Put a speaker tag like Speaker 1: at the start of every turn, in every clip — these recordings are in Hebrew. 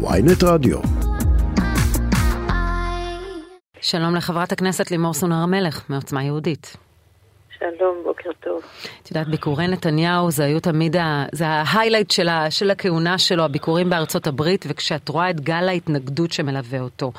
Speaker 1: ויינט רדיו.
Speaker 2: שלום לחברת הכנסת לימור סון הר מלך מעוצמה יהודית.
Speaker 3: שלום, בוקר טוב.
Speaker 2: את יודעת, ביקורי נתניהו זה היו תמיד, ה... זה ההיילייט של, ה... של הכהונה שלו, הביקורים בארצות הברית, וכשאת רואה את גל ההתנגדות שמלווה אותו,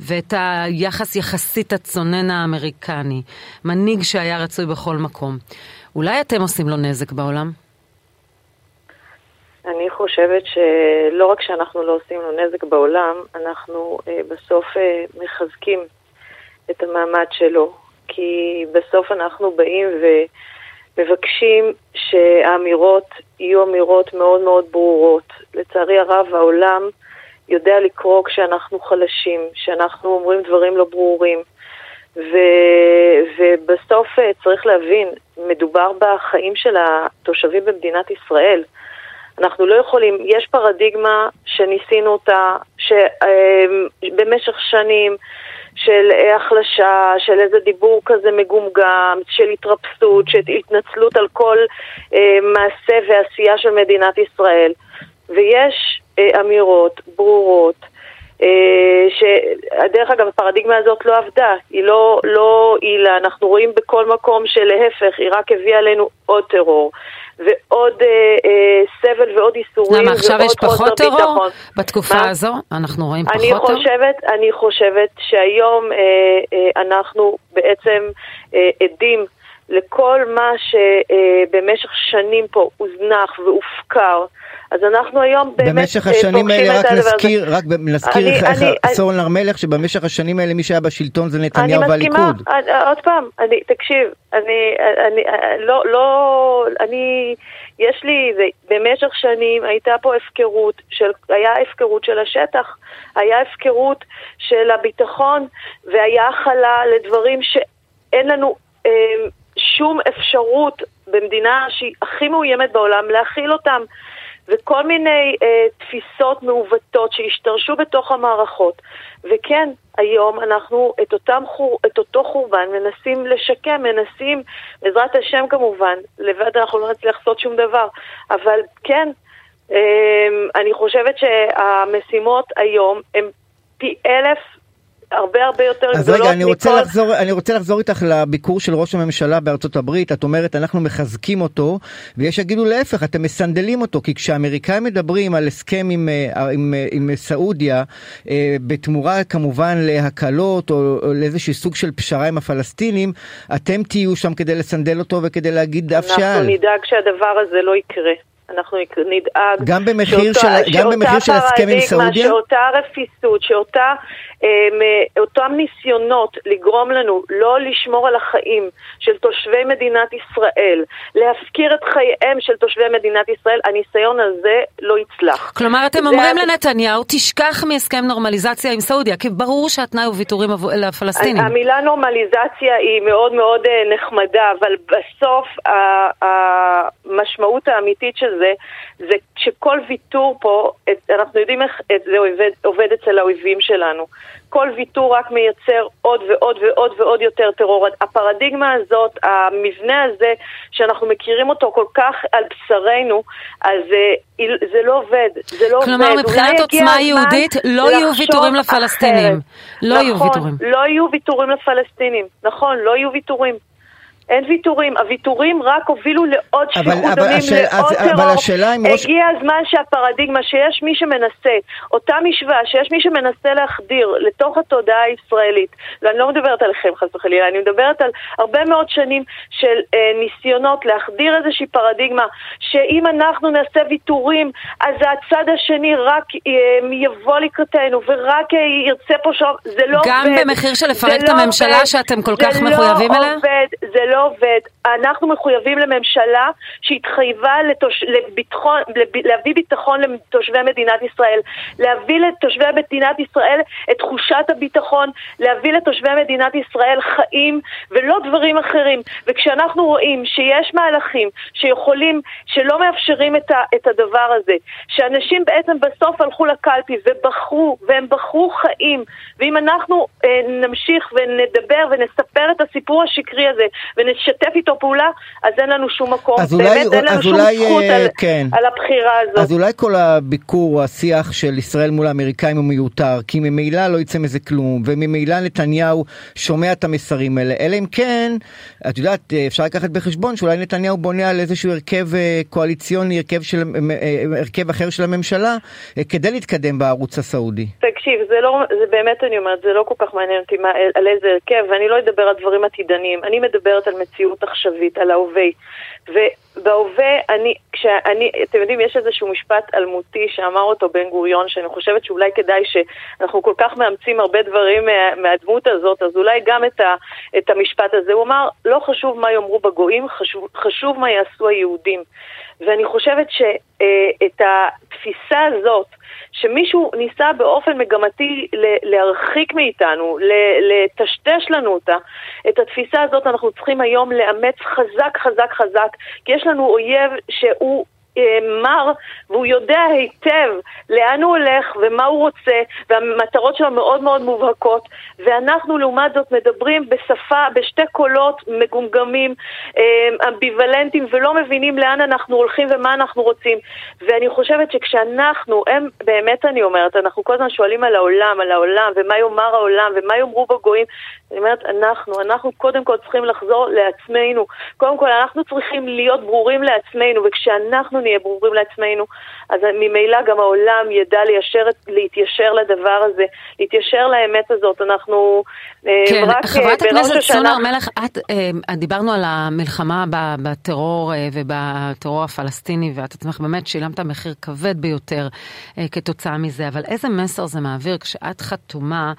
Speaker 2: ואת היחס יחסית הצונן האמריקני, מנהיג שהיה רצוי בכל מקום, אולי אתם עושים לו נזק בעולם?
Speaker 3: חושבת שלא רק שאנחנו לא עושים לו נזק בעולם, אנחנו אה, בסוף אה, מחזקים את המעמד שלו, כי בסוף אנחנו באים ומבקשים שהאמירות יהיו אמירות מאוד מאוד ברורות. לצערי הרב, העולם יודע לקרוא כשאנחנו חלשים, כשאנחנו אומרים דברים לא ברורים. ו, ובסוף אה, צריך להבין, מדובר בחיים של התושבים במדינת ישראל. אנחנו לא יכולים, יש פרדיגמה שניסינו אותה, שבמשך אה, שנים של החלשה, של איזה דיבור כזה מגומגם, של התרפסות, של התנצלות על כל אה, מעשה ועשייה של מדינת ישראל. ויש אה, אמירות ברורות, אה, שדרך אגב הפרדיגמה הזאת לא עבדה, היא לא, לא הועילה, אנחנו רואים בכל מקום שלהפך, היא רק הביאה עלינו עוד טרור. ועוד אה, אה, סבל ועוד איסורים.
Speaker 2: למה עכשיו יש פחות טרור ביטחון. בתקופה מה? הזו? אנחנו רואים
Speaker 3: אני
Speaker 2: פחות
Speaker 3: חושבת, טרור? אני חושבת שהיום אה, אה, אנחנו בעצם אה, עדים לכל מה שבמשך שנים פה הוזנח והופקר. אז אנחנו היום באמת
Speaker 4: במשך אה, השנים האלה, רק נזכיר, רק נזכיר סורן הר מלך, שבמשך השנים האלה מי שהיה בשלטון זה נתניהו והליכוד.
Speaker 3: אני מסכימה, עוד פעם, אני, תקשיב, אני, אני, לא, לא, אני, יש לי, במשך שנים הייתה פה הפקרות, של, היה הפקרות של השטח, היה הפקרות של הביטחון, והיה הכלה לדברים שאין לנו אה, שום אפשרות במדינה שהיא הכי מאוימת בעולם להכיל אותם. וכל מיני אה, תפיסות מעוותות שהשתרשו בתוך המערכות. וכן, היום אנחנו את, אותם חור, את אותו חורבן מנסים לשקם, מנסים, בעזרת השם כמובן, לבד אנחנו לא נצליח לעשות שום דבר, אבל כן, אה, אני חושבת שהמשימות היום הן פי אלף הרבה הרבה יותר
Speaker 4: גדולות
Speaker 3: מכל...
Speaker 4: אז רגע, אני רוצה, מכל... לחזור, אני רוצה לחזור איתך לביקור של ראש הממשלה בארצות הברית. את אומרת, אנחנו מחזקים אותו, ויש שיגידו להפך, אתם מסנדלים אותו, כי כשהאמריקאים מדברים על הסכם עם, אה, עם, אה, עם סעודיה, אה, בתמורה כמובן להקלות או, או לאיזשהו סוג של פשרה עם הפלסטינים, אתם תהיו שם כדי לסנדל אותו וכדי להגיד דף שעל.
Speaker 3: אנחנו נדאג שהדבר הזה לא יקרה. אנחנו נדאג...
Speaker 4: גם במחיר שאותה, של, גם במחיר של הסכם עם סעודיה?
Speaker 3: שאותה רפיסות, שאותה, אותם ניסיונות לגרום לנו לא לשמור על החיים של תושבי מדינת ישראל, להפקיר את חייהם של תושבי מדינת ישראל, הניסיון הזה לא יצלח.
Speaker 2: כלומר, אתם זה... אומרים לנתניהו, תשכח מהסכם נורמליזציה עם סעודיה, כי ברור שהתנאי הוא ויתורים לפלסטינים.
Speaker 3: המילה נורמליזציה היא מאוד מאוד אה, נחמדה, אבל בסוף המשמעות האמיתית של זה, זה שכל ויתור פה, אנחנו יודעים איך זה עובד, עובד אצל האויבים שלנו. כל ויתור רק מייצר עוד ועוד ועוד ועוד יותר טרור. הפרדיגמה הזאת, המבנה הזה, שאנחנו מכירים אותו כל כך על בשרנו, אז אה, זה לא עובד, זה לא
Speaker 2: כלומר,
Speaker 3: עובד.
Speaker 2: כלומר, מבחינת עוצמה יהודית לא יהיו ויתורים לפלסטינים. לא
Speaker 3: נכון,
Speaker 2: יהיו ויתורים.
Speaker 3: לא יהיו ויתורים לפלסטינים. נכון, לא יהיו ויתורים. אין ויתורים, הוויתורים רק הובילו לעוד שפיכות דמים, לעוד טרור. אבל השאלה אם ראש... הגיע הזמן שהפרדיגמה, שיש מי שמנסה, אותה משוואה, שיש מי שמנסה להחדיר לתוך התודעה הישראלית, ואני לא מדברת עליכם חס וחלילה, אני מדברת על הרבה מאוד שנים של אה, ניסיונות להחדיר איזושהי פרדיגמה, שאם אנחנו נעשה ויתורים, אז הצד השני רק אה, יבוא לקראתנו, ורק אה, ירצה פה שם, זה לא
Speaker 2: גם
Speaker 3: עובד.
Speaker 2: גם במחיר של לפרק את הממשלה עובד. שאתם כל כך מחויבים אליה?
Speaker 3: זה לא עובד, זה לא עובד. אנחנו מחויבים לממשלה שהתחייבה לתוש... לביטחון, לב... להביא ביטחון לתושבי מדינת ישראל, להביא לתושבי מדינת ישראל את תחושת הביטחון, להביא לתושבי מדינת ישראל חיים ולא דברים אחרים. וכשאנחנו רואים שיש מהלכים שיכולים, שלא מאפשרים את, ה... את הדבר הזה, שאנשים בעצם בסוף הלכו לקלפי ובחרו, והם בחרו חיים, ואם אנחנו אה, נמשיך ונדבר ונספר את הסיפור השקרי הזה. ונשתף איתו פעולה, אז אין לנו שום מקום.
Speaker 4: אז אולי,
Speaker 3: באמת אין לנו שום
Speaker 4: אולי,
Speaker 3: זכות
Speaker 4: אה,
Speaker 3: על,
Speaker 4: כן.
Speaker 3: על הבחירה הזאת.
Speaker 4: אז אולי כל הביקור השיח של ישראל מול האמריקאים הוא מיותר, כי ממילא לא יצא מזה כלום, וממילא נתניהו שומע את המסרים האלה, אלא אם כן, את יודעת, אה, אפשר לקחת בחשבון שאולי נתניהו בונה על איזשהו הרכב אה, קואליציוני, הרכב, של, אה, הרכב אחר של הממשלה, כדי להתקדם בערוץ הסעודי.
Speaker 3: תקשיב, זה לא, זה באמת אני אומרת, זה לא כל כך מעניין אותי מה, על איזה הרכב, ואני לא אדבר על דברים עתידניים, אני מדברת על מציאות עכשווית, על ההווה. ובהווה, אני, כשאני, אתם יודעים, יש איזשהו משפט אלמותי שאמר אותו בן גוריון, שאני חושבת שאולי כדאי שאנחנו כל כך מאמצים הרבה דברים מה, מהדמות הזאת, אז אולי גם את, ה, את המשפט הזה. הוא אמר, לא חשוב מה יאמרו בגויים, חשוב, חשוב מה יעשו היהודים. ואני חושבת שאת התפיסה הזאת, שמישהו ניסה באופן מגמתי להרחיק מאיתנו, לטשטש לנו אותה, את התפיסה הזאת אנחנו צריכים היום לאמץ חזק חזק חזק, כי יש לנו אויב שהוא מר, והוא יודע היטב לאן הוא הולך ומה הוא רוצה, והמטרות שלו מאוד מאוד מובהקות, ואנחנו לעומת זאת מדברים בשפה, בשתי קולות מגומגמים, אמביוולנטיים, ולא מבינים לאן אנחנו הולכים ומה אנחנו רוצים. ואני חושבת שכשאנחנו, הם, באמת אני אומרת, אנחנו כל הזמן שואלים על העולם, על העולם, ומה יאמר העולם, ומה יאמרו בגויים, אני אומרת, אנחנו, אנחנו קודם כל צריכים לחזור לעצמנו. קודם כל, אנחנו צריכים להיות ברורים לעצמנו, וכשאנחנו נהיה ברורים לעצמנו, אז ממילא גם העולם ידע ליישר, להתיישר לדבר הזה, להתיישר לאמת הזאת. אנחנו
Speaker 2: כן,
Speaker 3: רק
Speaker 2: חברת הכנסת
Speaker 3: השנה...
Speaker 2: סון הר מלך, את, דיברנו על המלחמה בטרור ובטרור הפלסטיני, ואת עצמך באמת שילמת מחיר כבד ביותר כתוצאה מזה, אבל איזה מסר זה מעביר כשאת חתומה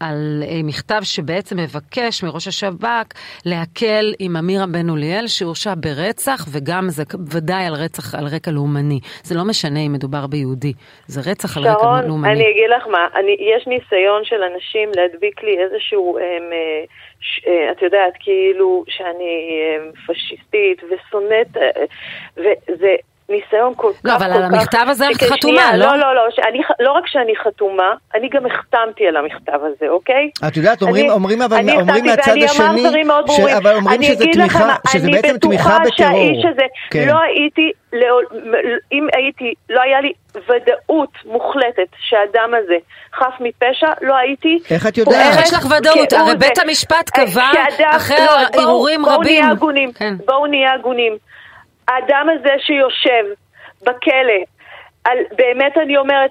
Speaker 2: על מכתב שבעצם מבקש מראש השב"כ להקל עם אמירה בן אוליאל שהורשע ברצח וגם זה ודאי על רצח על רקע לאומני. זה לא משנה אם מדובר ביהודי, זה רצח על רקע לאומני.
Speaker 3: שרון, אני אגיד לך מה, אני, יש ניסיון של אנשים להדביק לי איזשהו, הם, ש, את יודעת, כאילו שאני פשיסטית ושונאת, וזה... ניסיון כל
Speaker 2: לא,
Speaker 3: כך...
Speaker 2: אבל על המכתב הזה את חתומה,
Speaker 3: לא? לא, לא, לא. שאני, לא רק שאני חתומה, אני גם החתמתי על המכתב הזה, אוקיי?
Speaker 4: את יודעת, אומרים,
Speaker 3: אני,
Speaker 4: אומרים אבל,
Speaker 3: אני
Speaker 4: אומרים מהצד השני,
Speaker 3: ש...
Speaker 4: אבל אומרים שזה תמיכה,
Speaker 3: לכם,
Speaker 4: שזה בעצם תמיכה בטרור.
Speaker 3: אני בטוחה שהאיש הזה,
Speaker 4: כן.
Speaker 3: לא הייתי, לא, אם הייתי, לא היה לי ודאות מוחלטת שהאדם הזה חף מפשע, לא הייתי...
Speaker 4: איך את יודעת?
Speaker 2: איך יש לך ודאות? הרי בית המשפט קבע, אחרי ערעורים רבים...
Speaker 3: בואו נהיה הגונים, בואו נהיה הגונים. האדם הזה שיושב בכלא, על, באמת אני אומרת,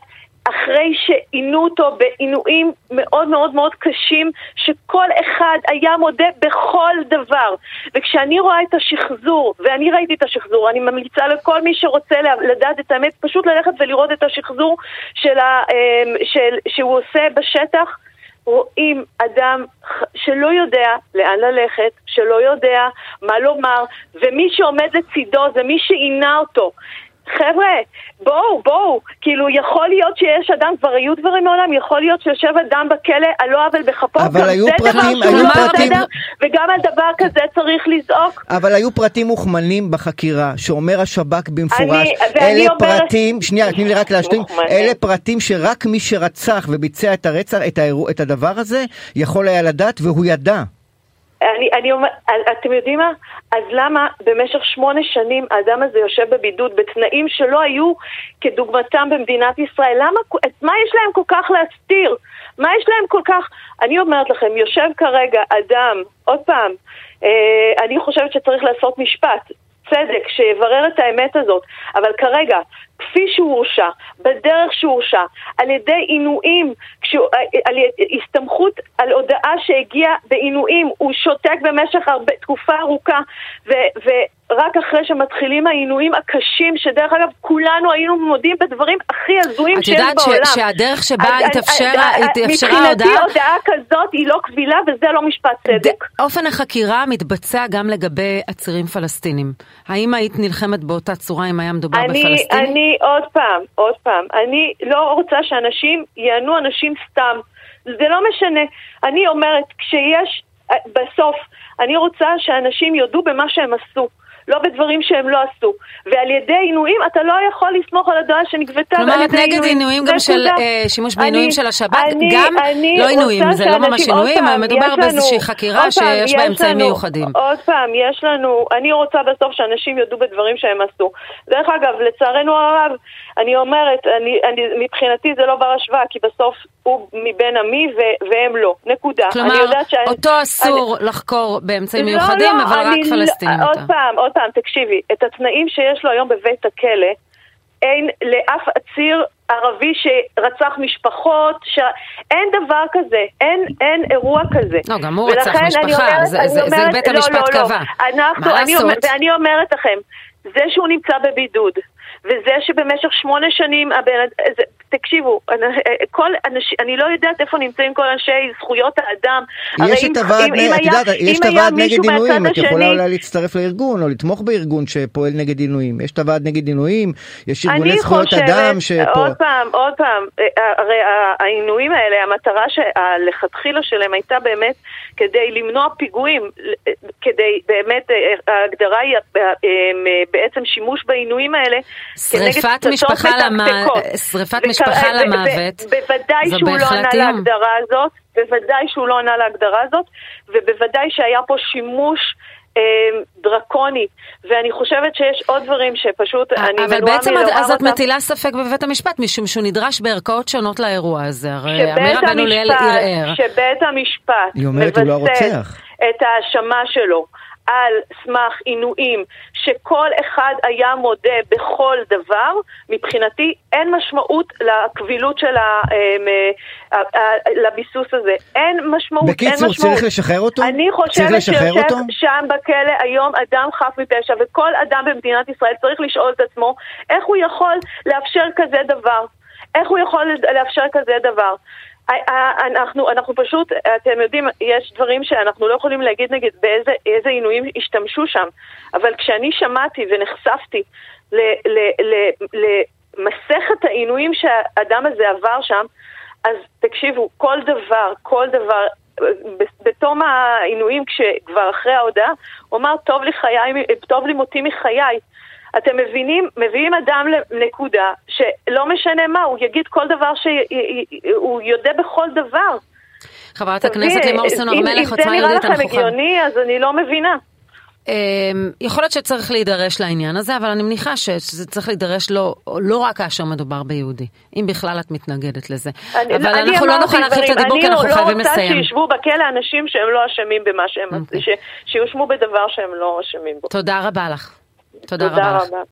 Speaker 3: אחרי שעינו אותו בעינויים מאוד מאוד מאוד קשים, שכל אחד היה מודה בכל דבר. וכשאני רואה את השחזור, ואני ראיתי את השחזור, אני ממליצה לכל מי שרוצה לדעת את האמת, פשוט ללכת ולראות את השחזור של ה, של, שהוא עושה בשטח. רואים אדם שלא יודע לאן ללכת, שלא יודע מה לומר, ומי שעומד לצידו זה מי שעינה אותו. חבר'ה, בואו, בואו, כאילו יכול להיות שיש אדם, כבר היו דברים מעולם, יכול להיות שיושב אדם בכלא על לא עוול בכפו,
Speaker 4: אבל היו פרטים, היו פרטים,
Speaker 3: בסדר, וגם על דבר כזה צריך לזעוק.
Speaker 4: אבל היו פרטים מוכמנים בחקירה, שאומר השב"כ במפורש,
Speaker 3: אני,
Speaker 4: אלה פרטים, שנייה, תני לי רק להשלים, אלה פרטים שרק מי שרצח וביצע את הרצח, את, האירוע, את הדבר הזה, יכול היה לדעת והוא ידע.
Speaker 3: אני, אני אומר, אתם יודעים מה? אז למה במשך שמונה שנים האדם הזה יושב בבידוד בתנאים שלא היו כדוגמתם במדינת ישראל? למה, מה יש להם כל כך להסתיר? מה יש להם כל כך... אני אומרת לכם, יושב כרגע אדם, עוד פעם, אה, אני חושבת שצריך לעשות משפט. צדק, שיברר את האמת הזאת, אבל כרגע, כפי שהוא הורשע, בדרך שהוא הורשע, על ידי עינויים, על הסתמכות על הודעה שהגיעה בעינויים, הוא שותק במשך הרבה, תקופה ארוכה, ו, ורק אחרי שמתחילים העינויים הקשים, שדרך אגב כולנו היינו מודים בדברים הכי הזויים שיש בעולם.
Speaker 2: את יודעת שהדרך שבה התאפשרה ההודעה...
Speaker 3: מבחינתי הודעה כזאת היא לא קבילה וזה לא משפט צדק.
Speaker 2: אופן החקירה מתבצע גם לגבי עצירים פלסטינים. האם היית נלחמת באותה צורה אם היה מדובר
Speaker 3: אני,
Speaker 2: בפלסטינים?
Speaker 3: אני עוד פעם, עוד פעם, אני לא רוצה שאנשים יענו אנשים סתם. זה לא משנה. אני אומרת, כשיש, בסוף, אני רוצה שאנשים יודו במה שהם עשו. לא בדברים שהם לא עשו. ועל ידי עינויים אתה לא יכול לסמוך על הדעה שנגבתה
Speaker 2: על ידי עינויים. כלומר, נגד עינויים גם של uh, שימוש בעינויים של השב"כ, גם לא עינויים, זה לא ממש עינויים, מדובר באיזושהי חקירה שיש בה אמצעים מיוחדים.
Speaker 3: עוד פעם, יש לנו, אני רוצה בסוף שאנשים יודו בדברים שהם עשו. דרך אגב, לצערנו הרב, אני אומרת, אני, אני, מבחינתי זה לא בר השוואה, כי בסוף הוא מבן עמי ו- והם לא, נקודה.
Speaker 2: כלומר, שאני, אותו אסור אני, לחקור באמצעים לא, מיוחדים, לא, אבל רק לא- פלסטינים.
Speaker 3: עוד פעם, עוד פעם, תקשיבי, את התנאים שיש לו היום בבית הכלא, אין לאף עציר ערבי שרצח משפחות, ש... אין דבר כזה, אין, אין אירוע כזה.
Speaker 2: לא, גם הוא רצח משפחה, אומרת, זה, זה, אומרת, זה בית לא, המשפט לא, לא, קבע.
Speaker 3: אנחנו, מה לעשות? ואני אומרת לכם, זה שהוא נמצא בבידוד, וזה שבמשך שמונה שנים הבן, זה, תקשיבו, כל אנש, אני לא יודעת איפה נמצאים כל אנשי זכויות האדם.
Speaker 4: יש את הוועד, את יודעת, יש את הוועד נגד עינויים, את יכולה אולי להצטרף לארגון או לתמוך בארגון שפועל נגד עינויים. יש את הוועד נגד עינויים, יש ארגוני זכויות חושבת, אדם
Speaker 3: שפה... עוד פעם, עוד פעם, הרי העינויים האלה, המטרה הלכתחילה שלהם הייתה באמת כדי למנוע פיגועים, כדי באמת, ההגדרה היא בעצם שימוש בעינויים האלה
Speaker 2: שריפת משפחה למוות. שריפת משפחה למוות.
Speaker 3: בוודאי שהוא לא ענה להגדרה הזאת, בוודאי שהוא לא ענה להגדרה הזאת, ובוודאי שהיה פה שימוש אה, דרקוני, ואני חושבת שיש עוד דברים שפשוט אני מנועה
Speaker 2: מלומר אותם. אבל בעצם אז את מטילה ספק בבית המשפט, משום שהוא נדרש בערכאות שונות לאירוע הזה. הרי אמירה בן אוליאל ערער.
Speaker 3: שבית המשפט מבסס את ההאשמה שלו. על סמך עינויים שכל אחד היה מודה בכל דבר, מבחינתי אין משמעות לקבילות של ה... אמ, לביסוס הזה. אין משמעות,
Speaker 4: בקיצור, אין משמעות. צריך לשחרר אותו?
Speaker 3: אני חושבת שיושב שם בכלא היום אדם חף מפשע, וכל אדם במדינת ישראל צריך לשאול את עצמו איך הוא יכול לאפשר כזה דבר. איך הוא יכול לאפשר כזה דבר? אנחנו, אנחנו פשוט, אתם יודעים, יש דברים שאנחנו לא יכולים להגיד נגיד באיזה עינויים השתמשו שם, אבל כשאני שמעתי ונחשפתי למסכת העינויים שהאדם הזה עבר שם, אז תקשיבו, כל דבר, כל דבר, בתום העינויים, כשכבר אחרי ההודעה, הוא אמר, טוב לי, חיי, טוב לי מותי מחיי. אתם מבינים, מביאים אדם לנקודה שלא משנה מה, הוא יגיד כל דבר שהוא יודע בכל דבר.
Speaker 2: חברת הכנסת לימור סון הר מלך, עוצמה
Speaker 3: יהודית, אנחנו חייבים. אם זה נראה לכם הגיוני, אז אני לא מבינה.
Speaker 2: אמ, יכול להיות שצריך להידרש לעניין הזה, אבל אני מניחה שזה צריך להידרש לא, לא רק כאשר מדובר ביהודי, אם בכלל את מתנגדת לזה. אני, אבל אני אנחנו לא נוכל להרחיב את הדיבור כי אנחנו לא חייבים לסיים.
Speaker 3: אני לא רוצה שישבו בכלא אנשים שהם לא אשמים במה שהם, okay. אוקיי. שיושמו בדבר שהם לא אשמים בו.
Speaker 2: תודה רבה לך. תודה, תודה רבה. רבה.